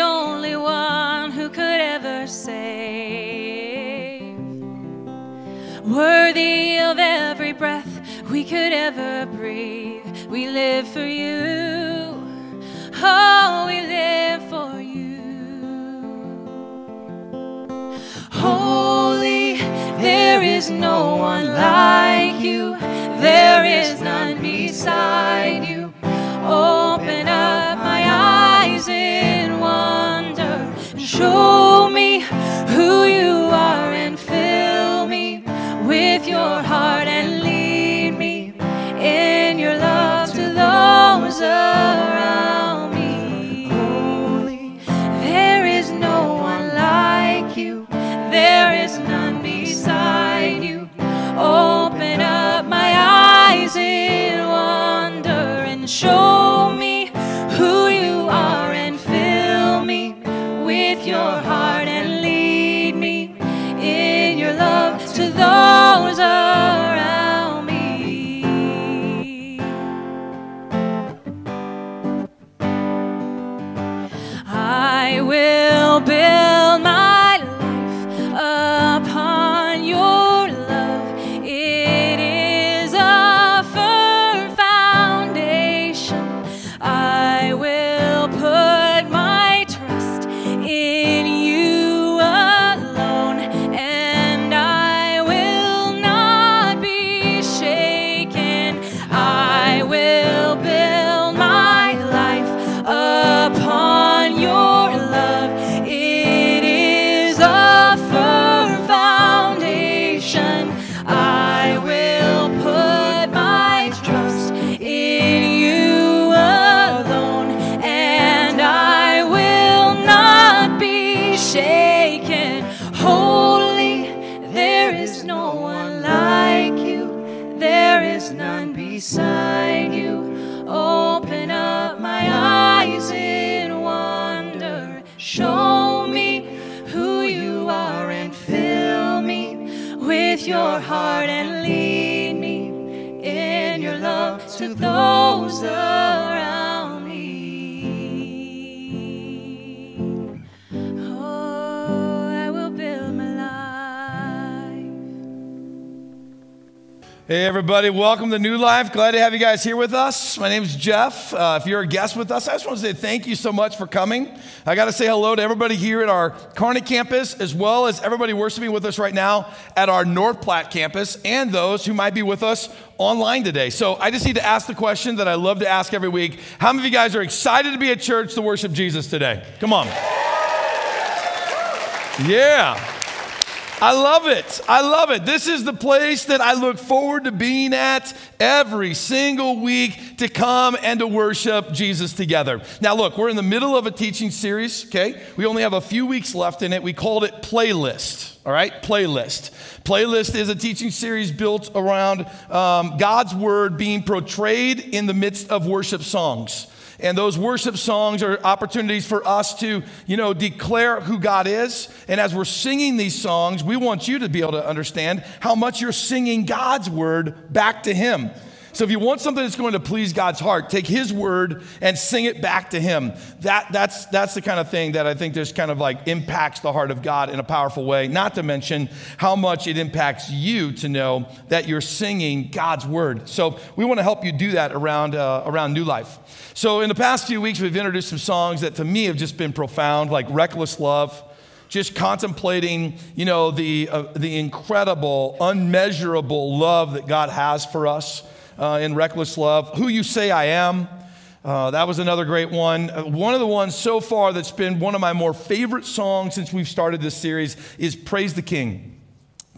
only one who could ever save. Worthy of every breath we could ever breathe. We live for you. Oh, we live for you. Holy, there is no one like you. There is none beside Hey, everybody, welcome to New Life. Glad to have you guys here with us. My name is Jeff. Uh, if you're a guest with us, I just want to say thank you so much for coming. I got to say hello to everybody here at our Kearney campus, as well as everybody worshiping with us right now at our North Platte campus, and those who might be with us online today. So I just need to ask the question that I love to ask every week How many of you guys are excited to be at church to worship Jesus today? Come on. Yeah. I love it. I love it. This is the place that I look forward to being at every single week to come and to worship Jesus together. Now, look, we're in the middle of a teaching series, okay? We only have a few weeks left in it. We called it Playlist, all right? Playlist. Playlist is a teaching series built around um, God's word being portrayed in the midst of worship songs. And those worship songs are opportunities for us to, you know, declare who God is. And as we're singing these songs, we want you to be able to understand how much you're singing God's word back to Him. So if you want something that's going to please God's heart, take His word and sing it back to Him. That, that's, that's the kind of thing that I think just kind of like impacts the heart of God in a powerful way. Not to mention how much it impacts you to know that you're singing God's word. So we want to help you do that around, uh, around New Life. So in the past few weeks, we've introduced some songs that to me have just been profound, like Reckless Love just contemplating, you know, the, uh, the incredible, unmeasurable love that God has for us uh, in reckless love. Who You Say I Am. Uh, that was another great one. Uh, one of the ones so far that's been one of my more favorite songs since we've started this series is Praise the King.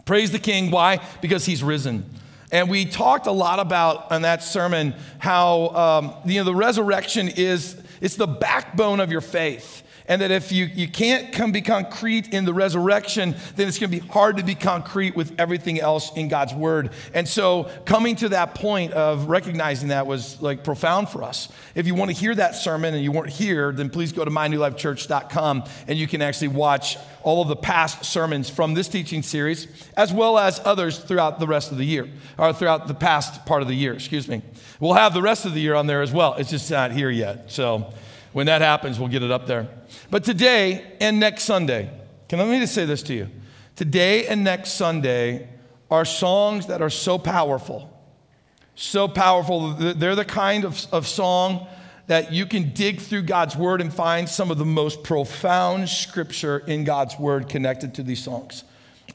Praise the King. Why? Because he's risen. And we talked a lot about in that sermon how um, you know the resurrection is it's the backbone of your faith. And that if you, you can't come be concrete in the resurrection, then it's going to be hard to be concrete with everything else in God's word. And so coming to that point of recognizing that was like profound for us. If you want to hear that sermon and you weren't here, then please go to mynewlifechurch.com and you can actually watch all of the past sermons from this teaching series, as well as others throughout the rest of the year, or throughout the past part of the year, excuse me. We'll have the rest of the year on there as well. It's just not here yet. So when that happens, we'll get it up there. But today and next Sunday, can let me just say this to you. Today and next Sunday are songs that are so powerful. So powerful. They're the kind of, of song that you can dig through God's word and find some of the most profound scripture in God's word connected to these songs.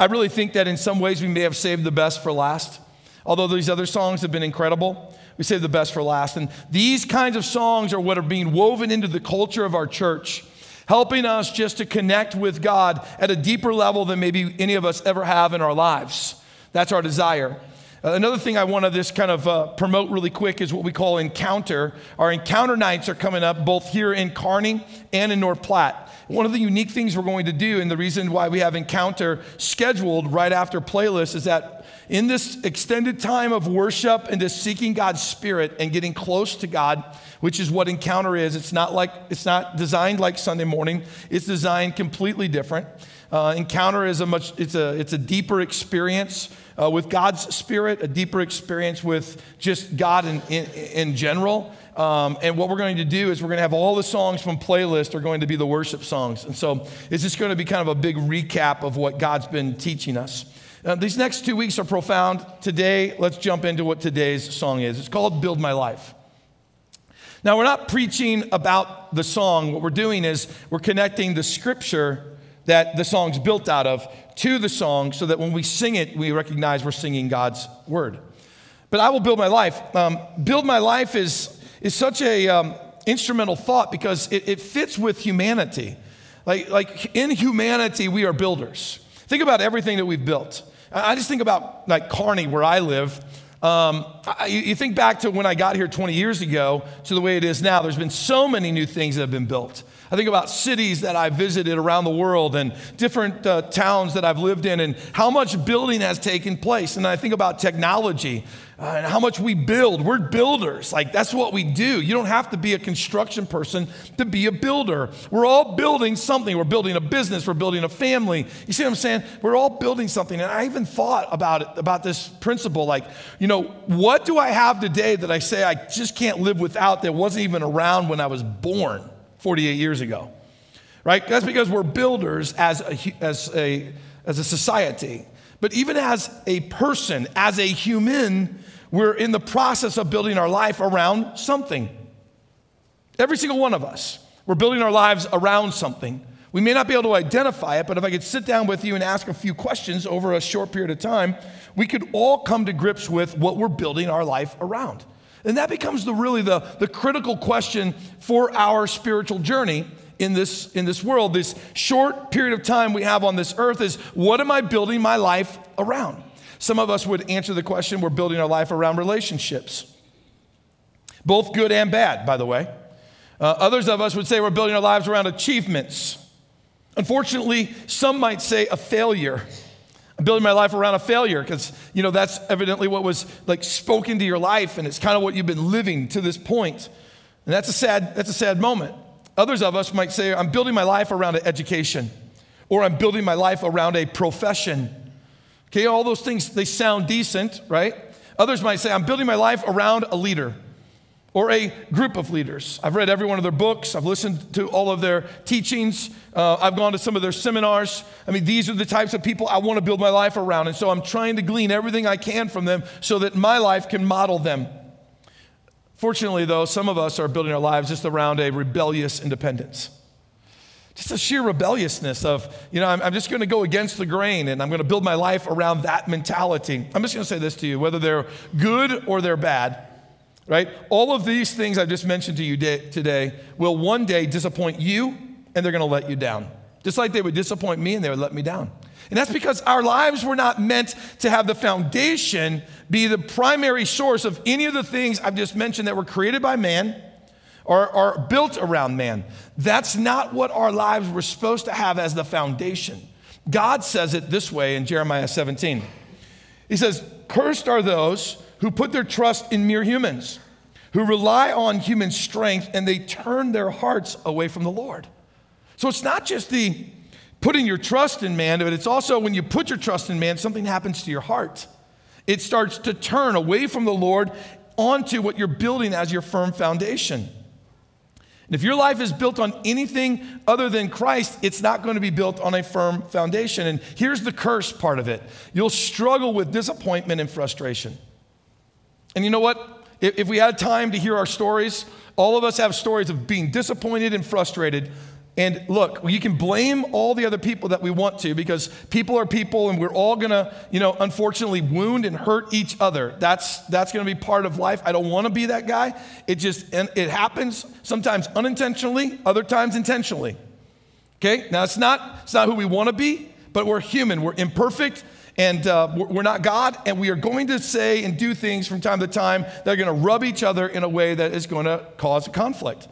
I really think that in some ways we may have saved the best for last. Although these other songs have been incredible, we saved the best for last. And these kinds of songs are what are being woven into the culture of our church, helping us just to connect with God at a deeper level than maybe any of us ever have in our lives. That's our desire. Uh, another thing I want to just kind of uh, promote really quick is what we call Encounter. Our Encounter nights are coming up both here in Kearney and in North Platte. One of the unique things we're going to do, and the reason why we have Encounter scheduled right after playlist, is that in this extended time of worship and just seeking God's Spirit and getting close to God, which is what Encounter is, it's not like it's not designed like Sunday morning. It's designed completely different. Uh, encounter is a much it's a it's a deeper experience uh, with God's Spirit, a deeper experience with just God in, in, in general. Um, and what we're going to do is we're going to have all the songs from playlist are going to be the worship songs. And so it's just going to be kind of a big recap of what God's been teaching us. Uh, these next two weeks are profound. Today, let's jump into what today's song is. It's called Build My Life. Now, we're not preaching about the song. What we're doing is we're connecting the scripture that the song's built out of to the song so that when we sing it, we recognize we're singing God's word. But I will build my life. Um, build my life is, is such a um, instrumental thought because it, it fits with humanity. Like, like in humanity, we are builders. Think about everything that we've built. I just think about like Kearney, where I live. Um, I, you think back to when I got here 20 years ago to the way it is now. There's been so many new things that have been built. I think about cities that I've visited around the world and different uh, towns that I've lived in and how much building has taken place. And I think about technology uh, and how much we build. We're builders. Like, that's what we do. You don't have to be a construction person to be a builder. We're all building something. We're building a business. We're building a family. You see what I'm saying? We're all building something. And I even thought about it, about this principle. Like, you know, what do I have today that I say I just can't live without that wasn't even around when I was born? 48 years ago, right? That's because we're builders as a, as a, as a society. But even as a person, as a human, we're in the process of building our life around something. Every single one of us, we're building our lives around something. We may not be able to identify it, but if I could sit down with you and ask a few questions over a short period of time, we could all come to grips with what we're building our life around. And that becomes the really the, the critical question for our spiritual journey in this, in this world. This short period of time we have on this earth is what am I building my life around? Some of us would answer the question we're building our life around relationships, both good and bad, by the way. Uh, others of us would say we're building our lives around achievements. Unfortunately, some might say a failure. Building my life around a failure because, you know, that's evidently what was like spoken to your life and it's kind of what you've been living to this. And that's a sad, that's a sad moment. Others of us might say, I'm building my life around an education or I'm building my life around a profession. Okay, all those things, they sound decent, right? Others might say, I'm building my life around a leader or a group of leaders. I've read every one of their books, I've listened to all of their teachings, uh, I've gone to some of their seminars. I mean, these are the types of people I want to build my life around. And so I'm trying to glean everything I can from them so that my life can model them. Fortunately, though, some of us are building our lives just around a rebellious independence. Just a sheer rebelliousness of, you know, I'm, I'm just going to go against the grain and I'm going to build my life around that mentality. I'm just going to say this to you whether they're good or they're bad, right? All of these things I've just mentioned to you today will one day disappoint you and they're going to let you down. Just like they would disappoint me and they would let me down. And that's because our lives were not meant to have the foundation be the primary source of any of the things I've just mentioned that were created by man or are built around man. That's not what our lives were supposed to have as the foundation. God says it this way in Jeremiah 17. He says, Cursed are those who put their trust in mere humans, who rely on human strength, and they turn their hearts away from the Lord. So it's not just the putting your trust in man, but it's also when you put your trust in man, something happens to your heart. It starts to turn away from the Lord onto what you're building as your firm foundation. And if your life is built on anything other than Christ, it's not going to be built on a firm foundation. And here's the curse part of it you'll struggle with disappointment and frustration. And you know what? If we had time to hear our stories, all of us have stories of being disappointed and frustrated and look, you can blame all the other people that we want to because people are people and we're all to, you know, unfortunately wound and hurt each other. That's that's to be part of life. I don't want to be that guy. It just it happens sometimes unintentionally, other times intentionally. Okay? Now it's not it's not who we want to be, but we're human. We're imperfect and uh, we're not God, and we are going to say and do things from time to time that are going to rub each other in a way that is going to cause a conflict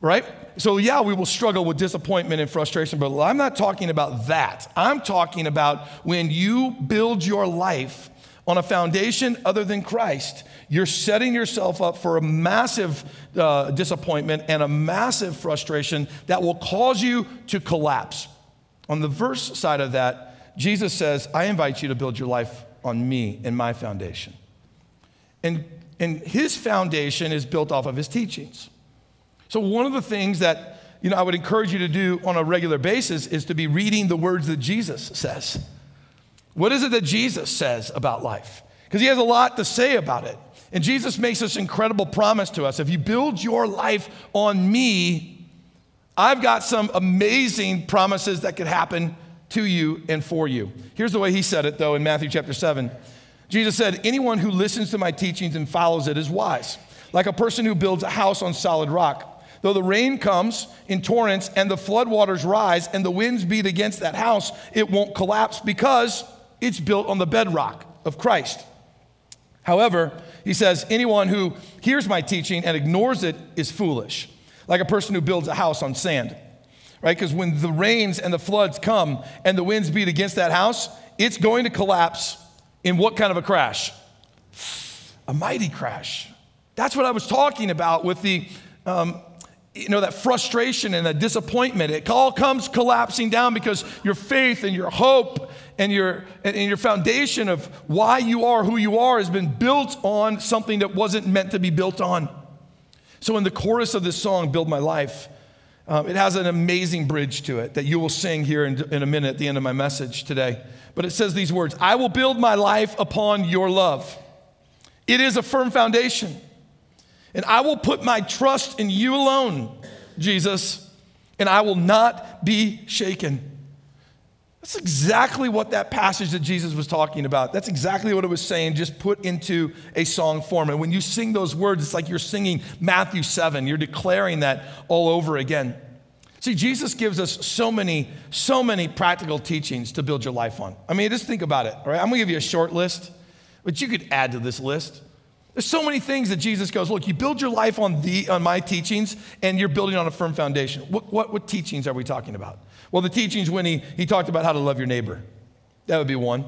right? So, yeah, we will struggle with disappointment and frustration, but I'm not talking about that. I'm talking about when you build your life on a foundation other than Christ, you're setting yourself up for a massive uh, disappointment and a massive frustration that will cause you to collapse. On the verse side of that, Jesus says, I invite you to build your life on me and my foundation. And, and his foundation is built off of his teachings. So, one of the things that you know, I would encourage you to do on a regular basis is to be reading the words that Jesus says. What is it that Jesus says about life? Because he has a lot to say about it. And Jesus makes this incredible promise to us. If you build your life on me, I've got some amazing promises that could happen to you and for you. Here's the way he said it, though, in Matthew chapter 7. Jesus said, Anyone who listens to my teachings and follows it is wise, like a person who builds a house on solid rock. Though the rain comes in torrents and the floodwaters rise and the winds beat against that house, it won't collapse because it's built on the bedrock of Christ. However, he says, anyone who hears my teaching and ignores it is foolish, like a person who builds a house on sand, right? Because when the rains and the floods come and the winds beat against that house, it's going to collapse in what kind of a crash? A mighty crash. That's what I was talking about with the um, you know, that frustration and the disappointment, it all comes collapsing down because your faith and your hope and your, and your foundation of why you are who you are has been built on something that wasn't meant to be built on. So, in the chorus of this song, Build My Life, um, it has an amazing bridge to it that you will sing here in, in a minute at the end of my message today. But it says these words I will build my life upon your love. It is a firm foundation. And I will put my trust in you alone, Jesus, and I will not be shaken. That's exactly what that passage that Jesus was talking about. That's exactly what it was saying, just put into a song form. And when you sing those words, it's like you're singing Matthew 7. You're declaring that all over again. See, Jesus gives us so many, so many practical teachings to build your life on. I mean, just think about it, all right? I'm gonna give you a short list, but you could add to this list. There's so many things that Jesus goes, look, you build your life on, the, on my teachings and you're building on a firm foundation. What, what, what teachings are we talking about? Well, the teachings when he, he talked about how to love your neighbor. That would be one.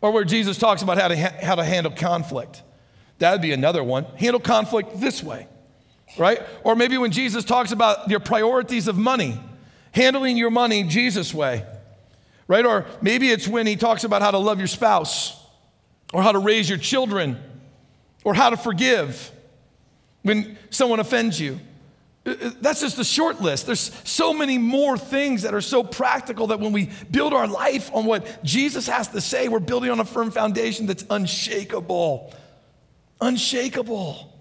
Or where Jesus talks about how to, ha- how to handle conflict. That would be another one. Handle conflict this way, right? Or maybe when Jesus talks about your priorities of money, handling your money Jesus' way, right? Or maybe it's when he talks about how to love your spouse or how to raise your children or how to forgive when someone offends you. Uh, uh, that's just a short list. There's so many more things that are so practical that when we build our life on what Jesus has to say, we're building on a firm foundation that's unshakable. Unshakable.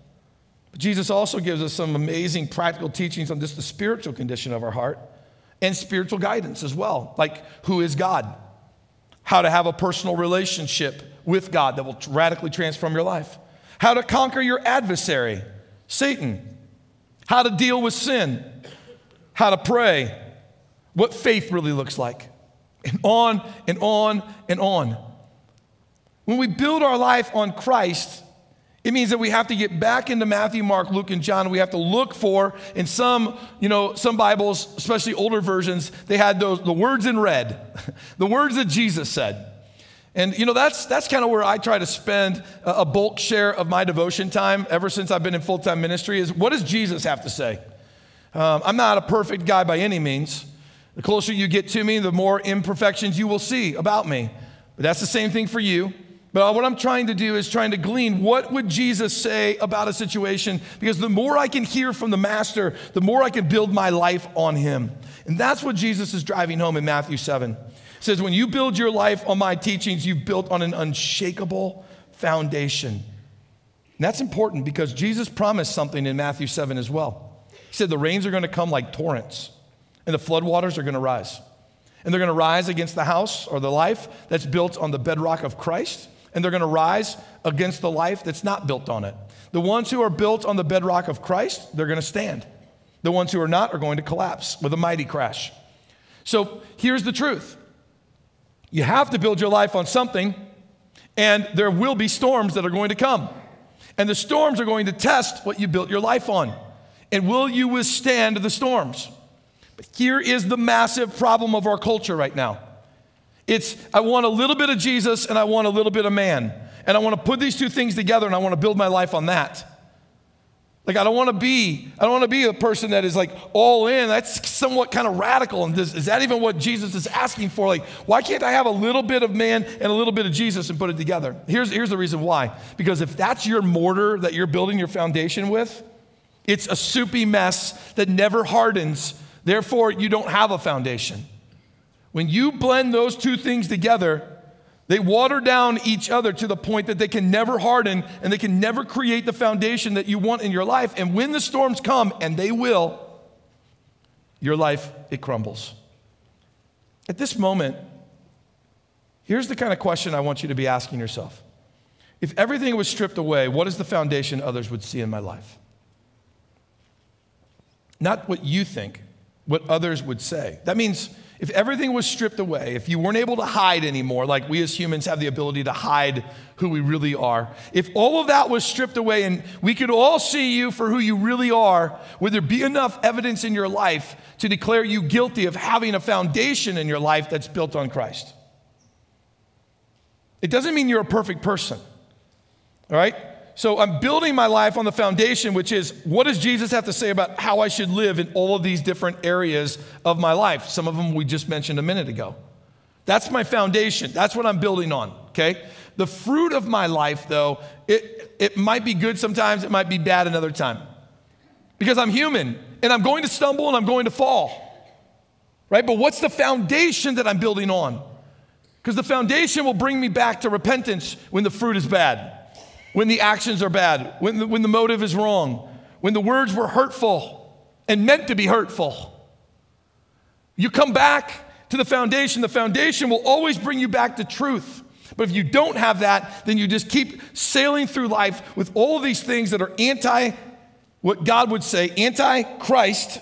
But Jesus also gives us some amazing practical teachings on just the spiritual condition of our heart and spiritual guidance as well, like who is God, how to have a personal relationship with God that will radically transform your life how to conquer your adversary, Satan, how to deal with sin, how to pray, what faith really looks like. and on and on and on. When we build our life on Christ, it means that we have to get back into Matthew, Mark, Luke, and John. We have to look for, in some, you know, some Bibles, especially older versions, they had those the words in red, the words that Jesus said. And you know, that's that's kind of where I try to spend a, bulk share of my devotion time ever since I've been in full-time ministry is what does Jesus have to say? Um, I'm not a perfect guy by any means. The closer you get to me, the more imperfections you will see about me. But that's the same thing for you. But what I'm trying to do is trying to glean what would Jesus say about a situation because the more I can hear from the master, the more I can build my life on him. And that's what Jesus is driving home in Matthew 7. Says when you build your life on my teachings, you've built on an unshakable foundation. And that's important because Jesus promised something in Matthew 7 as well. He said the rains are going to come like torrents and the floodwaters are going to rise. And they're going to rise against the house or the life that's built on the bedrock of Christ and they're going to rise against the life that's not built on it. The ones who are built on the bedrock of Christ, they're going to stand. The ones who are not are going to collapse with a mighty crash. So here's the truth you have to build your life on something, and there will be storms that are going to come. And the storms are going to test what you built your life on. And will you withstand the storms? But here is the massive problem of our culture right now it's, I want a little bit of Jesus and I want a little bit of man. And I want to put these two things together and I want to build my life on that. Like I don't want to be, I don't want to be a person that is like all in. That's somewhat kind of radical. And is that even what Jesus is asking for? Like, why can't I have a little bit of man and a little bit of Jesus and put it together? Here's, here's the reason why. Because if that's your mortar that you're building your foundation with, it's a soupy mess that never hardens. Therefore, you don't have a foundation. When you blend those two things together, they water down each other to the point that they can never harden and they can never create the foundation that you want in your life. And when the storms come, and they will, your life, it crumbles. At this moment, here's the kind of question I want you to be asking yourself. If everything was stripped away, what is the foundation others would see in my life? Not what you think, what others would say. That means if everything was stripped away, if you weren't able to hide anymore, like we as humans have the ability to hide who we really are, if all of that was stripped away and we could all see you for who you really are, would there be enough evidence in your life to declare you guilty of having a foundation in your life that's built on Christ? It doesn't mean you're a perfect person, all right? So I'm building my life on the foundation, which is what does Jesus have to say about how I should live in all of these different areas of my life? Some of them we just mentioned a minute ago. That's my foundation. That's what I'm building on, okay? The fruit of my life, though, it, it might be good sometimes, it might be bad another time. Because I'm human and I'm going to stumble and I'm going to fall, right? But what's the foundation that I'm building on? Because the foundation will bring me back to repentance when the fruit is bad when the actions are bad, when the, when the motive is wrong, when the words were hurtful and meant to be hurtful. You come back to the foundation. The foundation will always bring you back to truth. But if you don't have that, then you just keep sailing through life with all of these things that are anti, what God would say, anti Christ,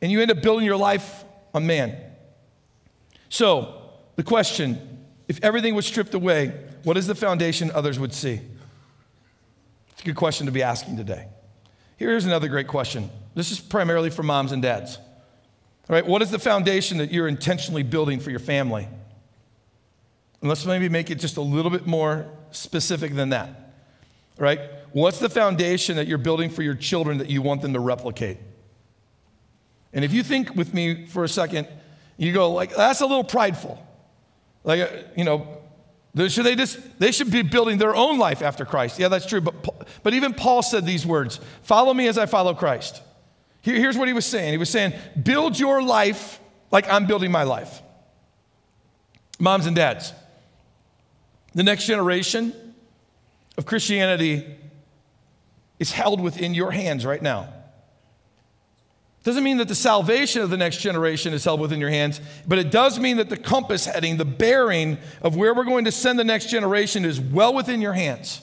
and you end up building your life on man. So, the question if everything was stripped away, what is the foundation others would see? It's a good question to be asking today. Here's another great question. This is primarily for moms and dads. All right, what is the foundation that you're intentionally building for your family? And let's maybe make it just a little bit more specific than that. All right? What's the foundation that you're building for your children that you want them to replicate? And if you think with me for a second, you go like that's a little prideful. Like uh, you know, should they, just, they should be building their own life after Christ. Yeah, that's true. But, but even Paul said these words Follow me as I follow Christ. Here, here's what he was saying He was saying, Build your life like I'm building my life. Moms and dads, the next generation of Christianity is held within your hands right now. Doesn't mean that the salvation of the next generation is held within your hands, but it does mean that the compass heading, the bearing of where we're going to send the next generation is well within your hands.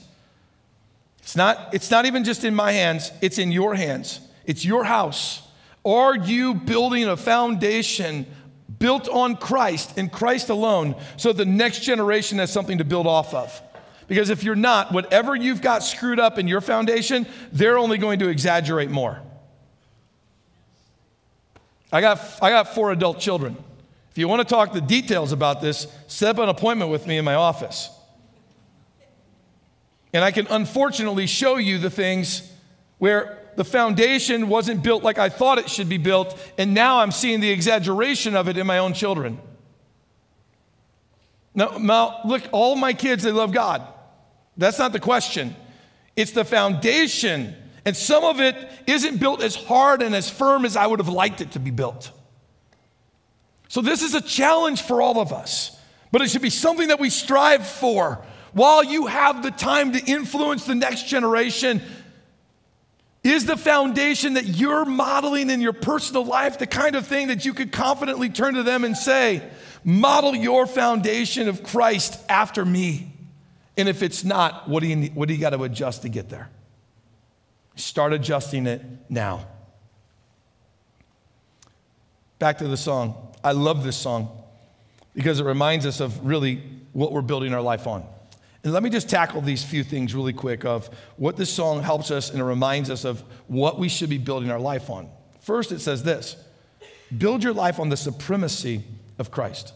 It's not, it's not even just in my hands, it's in your hands. It's your house. Are you building a foundation built on Christ and Christ alone so the next generation has something to build off of. Because if you're not, whatever you've got screwed up in your foundation, they're only going to exaggerate more. I got, I got four adult children. If you want to talk the details about this, set up an appointment with me in my office. And I can unfortunately show you the things where the foundation wasn't built like I thought it should be built, and now I'm seeing the exaggeration of it in my own children. Now, now look, all my kids, they love God. That's not the question. It's the foundation. And some of it isn't built as hard and as firm as I would have liked it to be built. So, this is a challenge for all of us, but it should be something that we strive for. While you have the time to influence the next generation, is the foundation that you're modeling in your personal life the kind of thing that you could confidently turn to them and say, Model your foundation of Christ after me? And if it's not, what do you, what do you got to adjust to get there? Start adjusting it now. Back to the song. I love this song because it reminds us of really what we're building our life on. And let me just tackle these few things really quick of what this song helps us and it reminds us of what we should be building our life on. First, it says this build your life on the supremacy of Christ.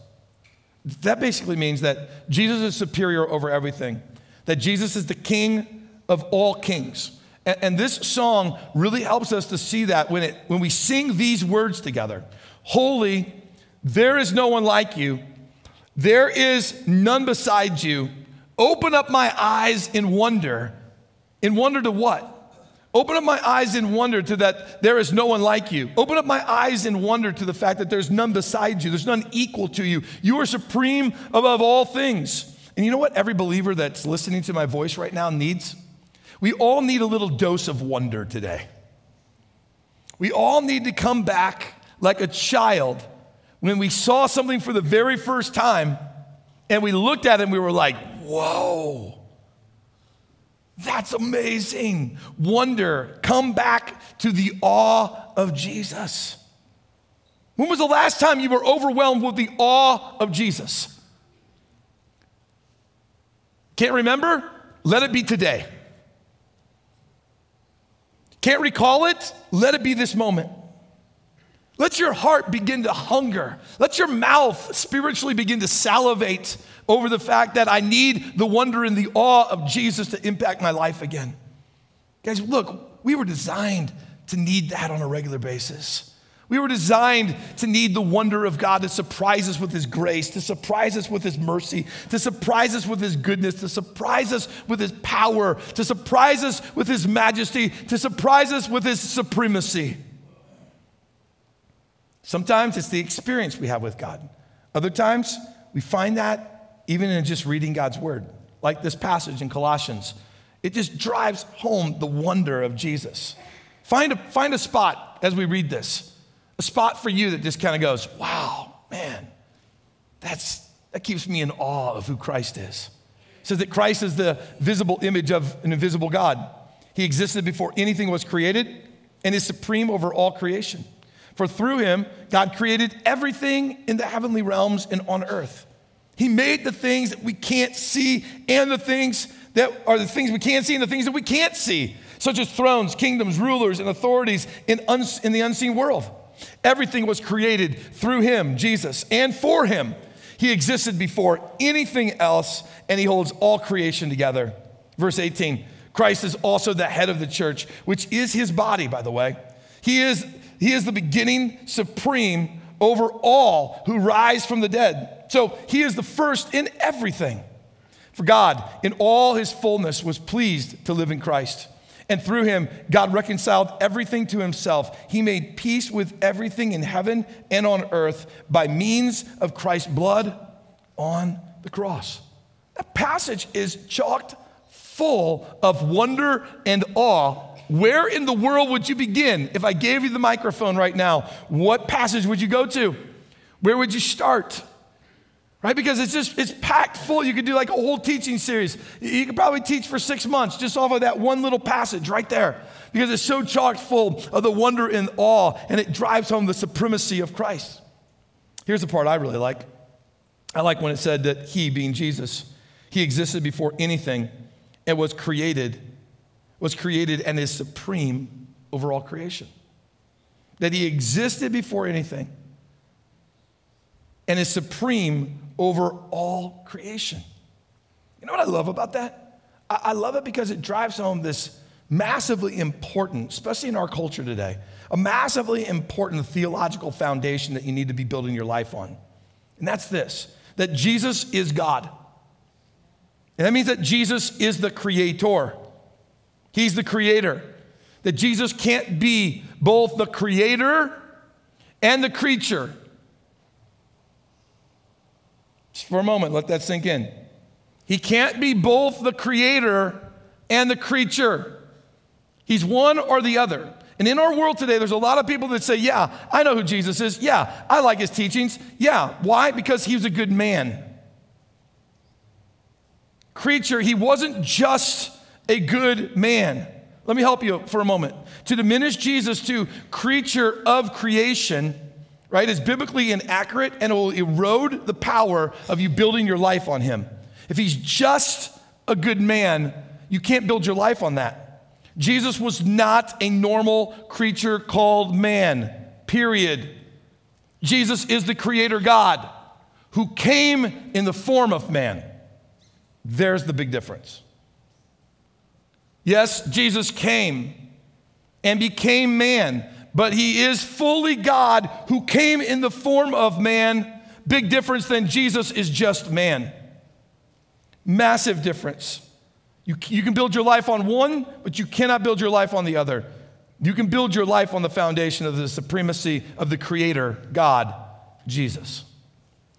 That basically means that Jesus is superior over everything, that Jesus is the king of all kings. And, and this song really helps us to see that when, it, when we sing these words together Holy, there is no one like you, there is none beside you. Open up my eyes in wonder. In wonder to what? Open up my eyes in wonder to that there is no one like you. Open up my eyes in wonder to the fact that there's none beside you, there's none equal to you. You are supreme above all things. And you know what every believer that's listening to my voice right now needs? We all need a little dose of wonder today. We all need to come back like a child when we saw something for the very first time and we looked at it and we were like, whoa. That's amazing. Wonder. Come back to the awe of Jesus. When was the last time you were overwhelmed with the awe of Jesus? Can't remember? Let it be today. Can't recall it? Let it be this moment. Let your heart begin to hunger. Let your mouth spiritually begin to salivate over the fact that I need the wonder and the awe of Jesus to impact my life again. Guys, look, we were designed to need that on a regular basis. We were designed to need the wonder of God to surprise us with His grace, to surprise us with His mercy, to surprise us with His goodness, to surprise us with His power, to surprise us with His majesty, to surprise us with His supremacy. Sometimes it's the experience we have with God. Other times, we find that even in just reading God's word, like this passage in Colossians. It just drives home the wonder of Jesus. Find a, find a spot as we read this, a spot for you that just kind of goes, wow, man, that's, that keeps me in awe of who Christ is. It says that Christ is the visible image of an invisible God. He existed before anything was created and is supreme over all creation. For through him, God created everything in the heavenly realms and on earth. He made the things that we can't see and the things that are the things we can see and the things that we can't see, such as thrones, kingdoms, rulers, and authorities in, uns- in the unseen world. Everything was created through him, Jesus, and for him. He existed before anything else, and he holds all creation together. Verse 18 Christ is also the head of the church, which is his body, by the way. He is, he is the beginning supreme over all who rise from the dead so he is the first in everything. For God, in all his fullness, was pleased to live in Christ. And through him, God reconciled everything to himself. He made peace with everything in heaven and on earth by means of Christ's blood on the cross. That passage is chalked full of wonder and awe. Where in the world would you begin if I gave you the microphone right now? What passage would you go to? Where would you start? Right? Because it's just, it's packed full. You could do like a whole teaching series. You could probably teach for six months just off of that one little passage right there because it's so chock full of the wonder and awe and it drives home the supremacy of Christ. Here's the part I really like. I like when it said that he, being Jesus, he existed before anything and was created, was created and is supreme over all creation. That he existed before anything and is supreme over all creation. You know what I love about that? I, love it because it drives home this massively important, especially in our culture today, a massively important theological foundation that you need to be building your life on. And that's this that Jesus is God. And that means that Jesus is the creator. He's the creator. That Jesus can't be both the creator and the creature. Just for a moment, let that sink in. He can't be both the creator and the creature. He's one or the other. And in our world today, there's a lot of people that say, Yeah, I know who Jesus is. Yeah, I like his teachings. Yeah, why? Because he was a good man. Creature, he wasn't just a good man. Let me help you for a moment. To diminish Jesus to creature of creation, right, is biblically inaccurate and it will erode the power of you building your life on him. If he's just a good man, you can't build your life on that. Jesus was not a normal creature called man, period. Jesus is the creator God who came in the form of man. There's the big difference. Yes, Jesus came and became man, but he is fully God who came in the form of man. Big difference than Jesus is just man. Massive difference. You, you can build your life on one, but you cannot build your life on the other. You can build your life on the foundation of the supremacy of the Creator, God, Jesus.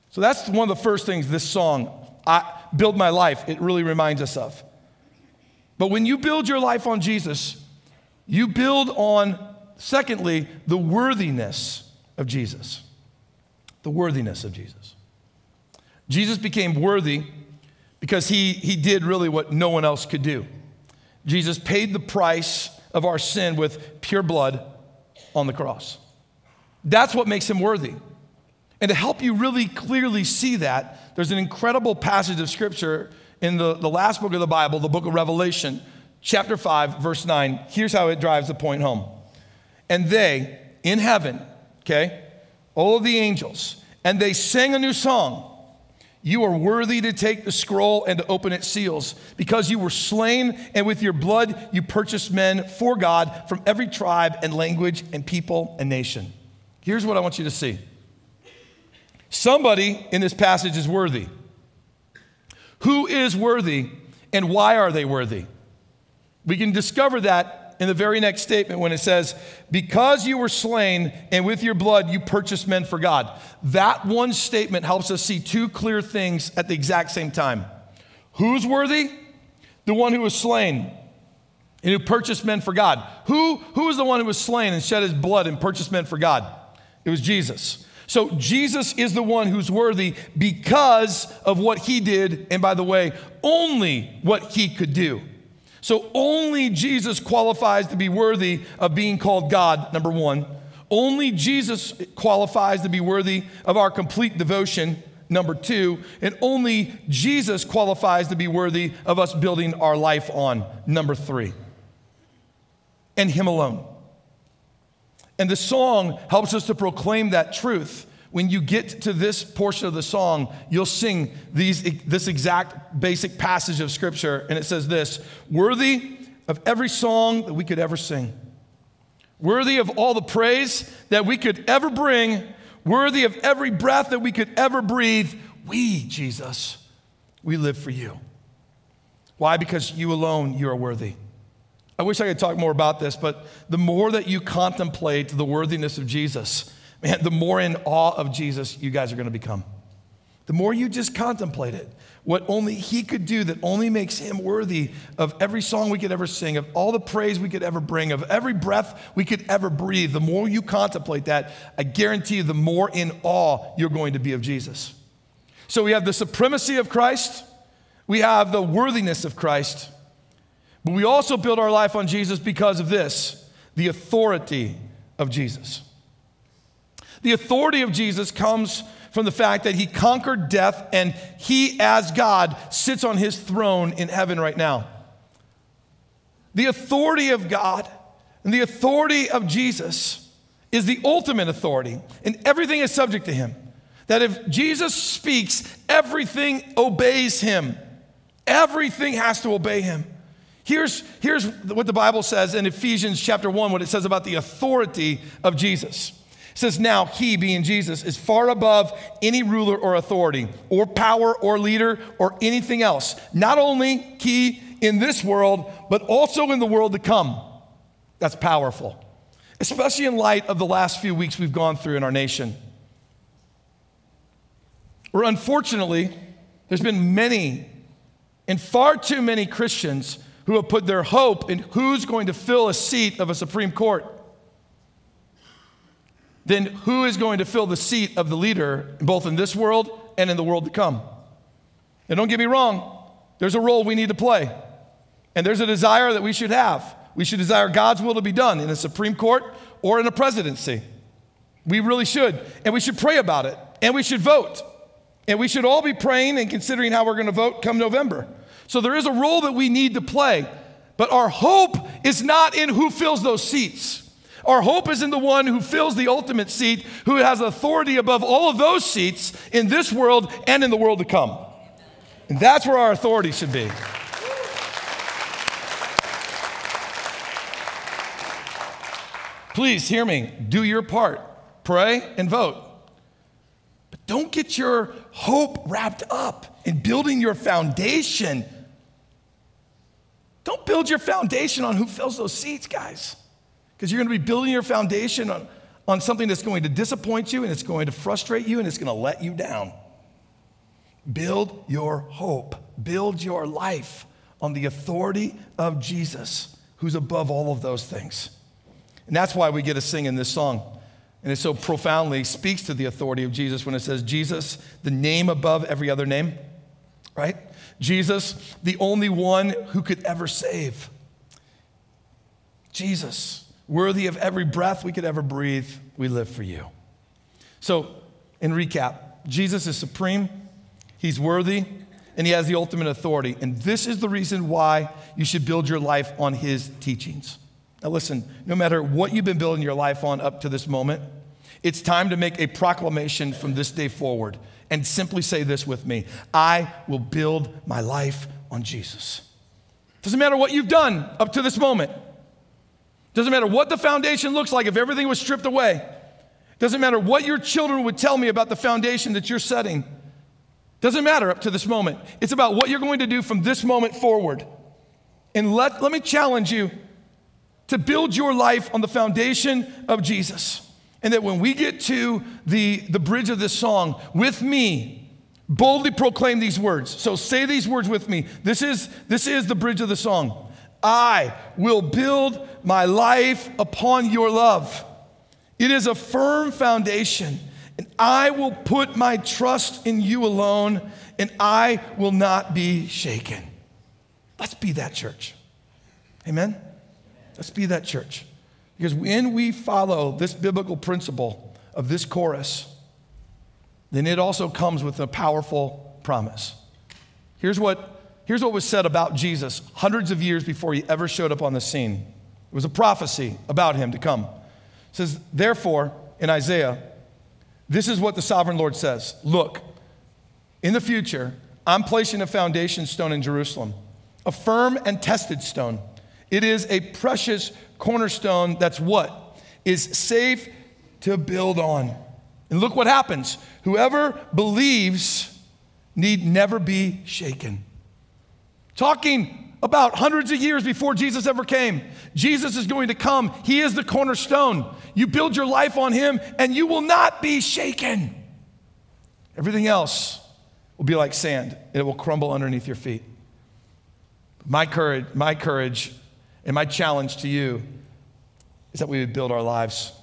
So that's one of the first things this song, I Build My Life, it really reminds us of. But when you build your life on Jesus, you build on, secondly, the worthiness of Jesus. The worthiness of Jesus. Jesus became worthy because he, he did really what no one else could do. Jesus paid the price of our sin with pure blood on the cross. That's what makes him worthy. And to help you really clearly see that, there's an incredible passage of scripture in the, the last book of the Bible, the book of Revelation, chapter 5, verse 9. Here's how it drives the point home. And they in heaven, okay, all of the angels, and they sang a new song you are worthy to take the scroll and to open its seals, because you were slain, and with your blood you purchased men for God from every tribe and language and people and nation. Here's what I want you to see somebody in this passage is worthy. Who is worthy, and why are they worthy? We can discover that in the very next statement when it says, Because you were slain and with your blood you purchased men for God. That one statement helps us see two clear things at the exact same time. Who's worthy? The one who was slain and who purchased men for God. Who, who was the one who was slain and shed his blood and purchased men for God? It was Jesus. So Jesus is the one who's worthy because of what he did, and by the way, only what he could do. So only Jesus qualifies to be worthy of being called God, number one. Only Jesus qualifies to be worthy of our complete devotion, number two. And only Jesus qualifies to be worthy of us building our life on, number three. And Him alone. And the song helps us to proclaim that truth when you get to this portion of the song, you'll sing these, this exact basic passage of scripture, and it says this Worthy of every song that we could ever sing, worthy of all the praise that we could ever bring, worthy of every breath that we could ever breathe, we, Jesus, we live for you. Why? Because you alone, you are worthy. I wish I could talk more about this, but the more that you contemplate the worthiness of Jesus, man, the more in awe of Jesus you guys are going to become. The more you just contemplate it, what only He could do that only makes Him worthy of every song we could ever sing, of all the praise we could ever bring, of every breath we could ever breathe, the more you contemplate that, I guarantee you, the more in awe you're going to be of Jesus. So we have the supremacy of Christ, we have the worthiness of Christ, but we also build our life on Jesus because of this the authority of Jesus. The authority of Jesus comes from the fact that he conquered death and he, as God, sits on his throne in heaven right now. The authority of God and the authority of Jesus is the ultimate authority, and everything is subject to him. That if Jesus speaks, everything obeys him. Everything has to obey him. Here's, here's what the Bible says in Ephesians chapter 1, what it says about the authority of Jesus. It says, Now he, being Jesus, is far above any ruler or authority, or power, or leader, or anything else. Not only he in this world, but also in the world to come. That's powerful, especially in light of the last few weeks we've gone through in our nation. Where unfortunately, there's been many and far too many Christians who have put their hope in who's going to fill a seat of a Supreme Court. Then who is going to fill the seat of the leader, both in this world and in the world to come? And don't get me wrong, there's a role we need to play. And there's a desire that we should have. We should desire God's will to be done in a Supreme Court or in a presidency. We really should. And we should pray about it. And we should vote. And we should all be praying and considering how we're going to vote come November. So there is a role that we need to play. But our hope is not in who fills those seats. Our hope is in the one who fills the ultimate seat, who has authority above all of those seats in this world and in the world to come. And that's where our authority should be. Please hear me. Do your part. Pray and vote. But don't get your hope wrapped up in building your foundation. Don't build your foundation on who fills those seats, guys. Because you're going to be building your foundation on, on something that's going to disappoint you and it's going to frustrate you and it's going to let you down. Build your hope, build your life on the authority of Jesus, who's above all of those things. And that's why we get to sing in this song. And it so profoundly speaks to the authority of Jesus when it says, Jesus, the name above every other name, right? Jesus, the only one who could ever save. Jesus, worthy of every breath we could ever breathe, we live for you. So, in recap, Jesus is supreme, he's worthy, and he has the ultimate authority. And this is the reason why you should build your life on his teachings. Now, listen, no matter what you've been building your life on up to this moment, it's time to make a proclamation from this day forward and simply say this with me I will build my life on Jesus. Doesn't matter what you've done up to this moment. Doesn't matter what the foundation looks like if everything was stripped away. Doesn't matter what your children would tell me about the foundation that you're setting. Doesn't matter up to this moment. It's about what you're going to do from this moment forward. And let, let me challenge you to build your life on the foundation of Jesus. And that when we get to the, the bridge of this song, with me, boldly proclaim these words. So say these words with me. This is, this is the bridge of the song. I will build my life upon your love. It is a firm foundation, and I will put my trust in you alone, and I will not be shaken. Let's be that church. Amen. Let's be that church. Because when we follow this biblical principle of this chorus, then it also comes with a powerful promise. Here's what, here's what was said about Jesus hundreds of years before he ever showed up on the scene. It was a prophecy about him to come. It says, Therefore, in Isaiah, this is what the sovereign Lord says Look, in the future, I'm placing a foundation stone in Jerusalem, a firm and tested stone it is a precious cornerstone that's what? Is safe to build on. And look what happens. Whoever believes need never be shaken. Talking about hundreds of years before Jesus ever came, Jesus is going to come. He is the cornerstone. You build your life on Him and you will not be shaken. Everything else will be like sand, it will crumble underneath your feet. My courage, my courage and my challenge to you is that we would build our lives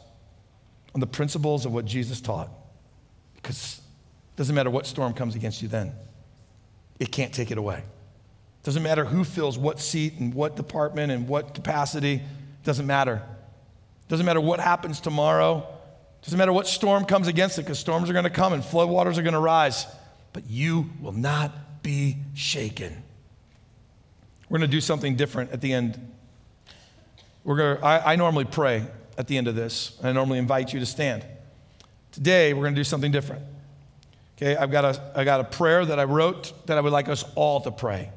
on the principles of what Jesus taught. Because it doesn't matter what storm comes against you then, it can't take it away. Doesn't matter who fills what seat and what department and what capacity, it doesn't matter. Doesn't matter what happens tomorrow. Doesn't matter what storm comes against it, because storms are going to come and floodwaters are going to rise. But you will not be shaken. We're going to do something different at the end. We're going to, I, I normally pray at the end of this. and I normally invite you to stand. Today, we're going to do something different. Okay, I've got, a, I got a prayer that I wrote that I would like us all to pray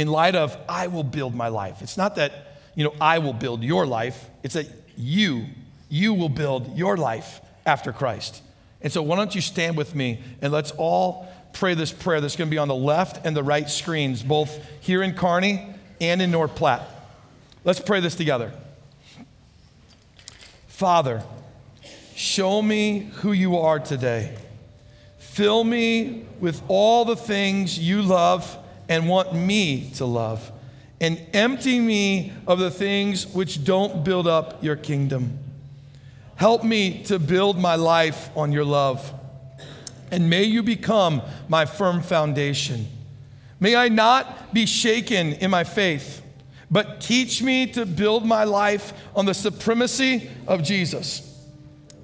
in light of I will build my life. It's not that, you know, I will build your life, it's that you, you will build your life after Christ. And so, why don't you stand with me and let's all pray this prayer that's going to be on the left and the right screens, both here in Kearney and in North Platte. Let's pray this together. Father, show me who you are today. Fill me with all the things you love and want me to love, and empty me of the things which don't build up your kingdom. Help me to build my life on your love, and may you become my firm foundation. May I not be shaken in my faith but teach me to build my life on the supremacy of Jesus,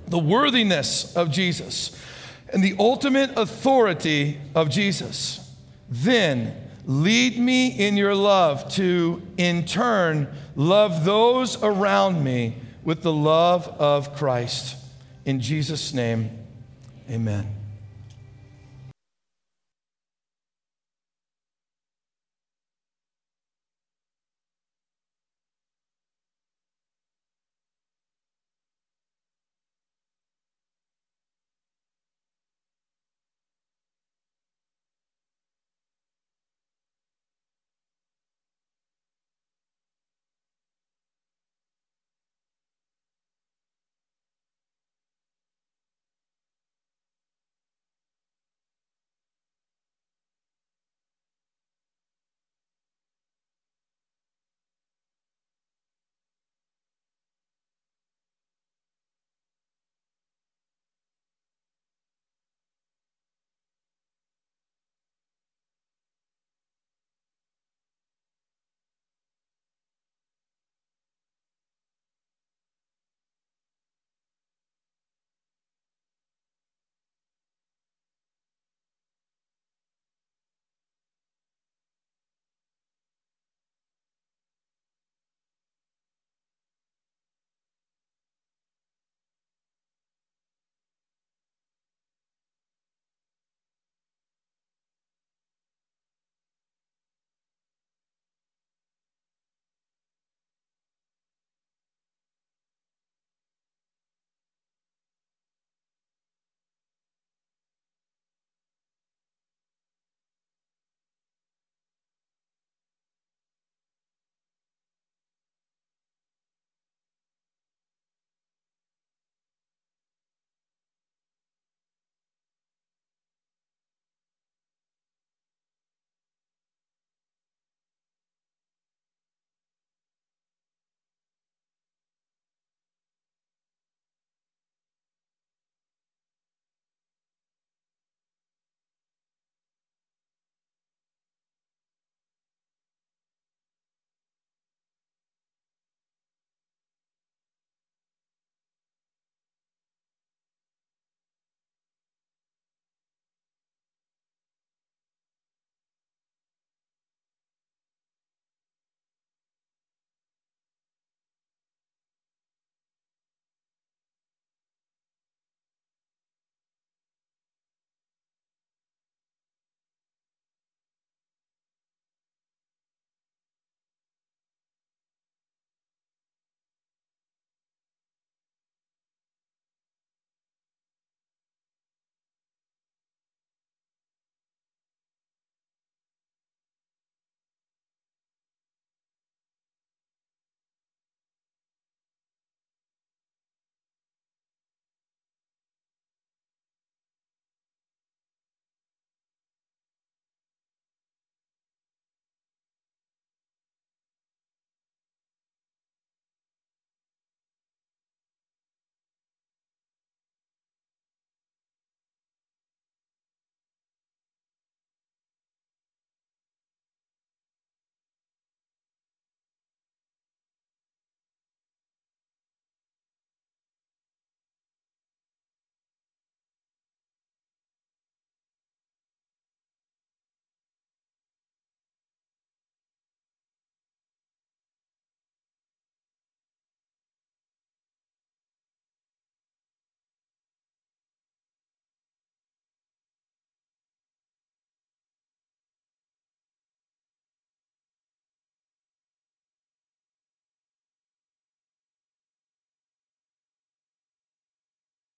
the worthiness of Jesus, and the ultimate authority of Jesus. Then lead me in your love to, in turn, love those around me with the love of Christ. In Jesus' name, amen.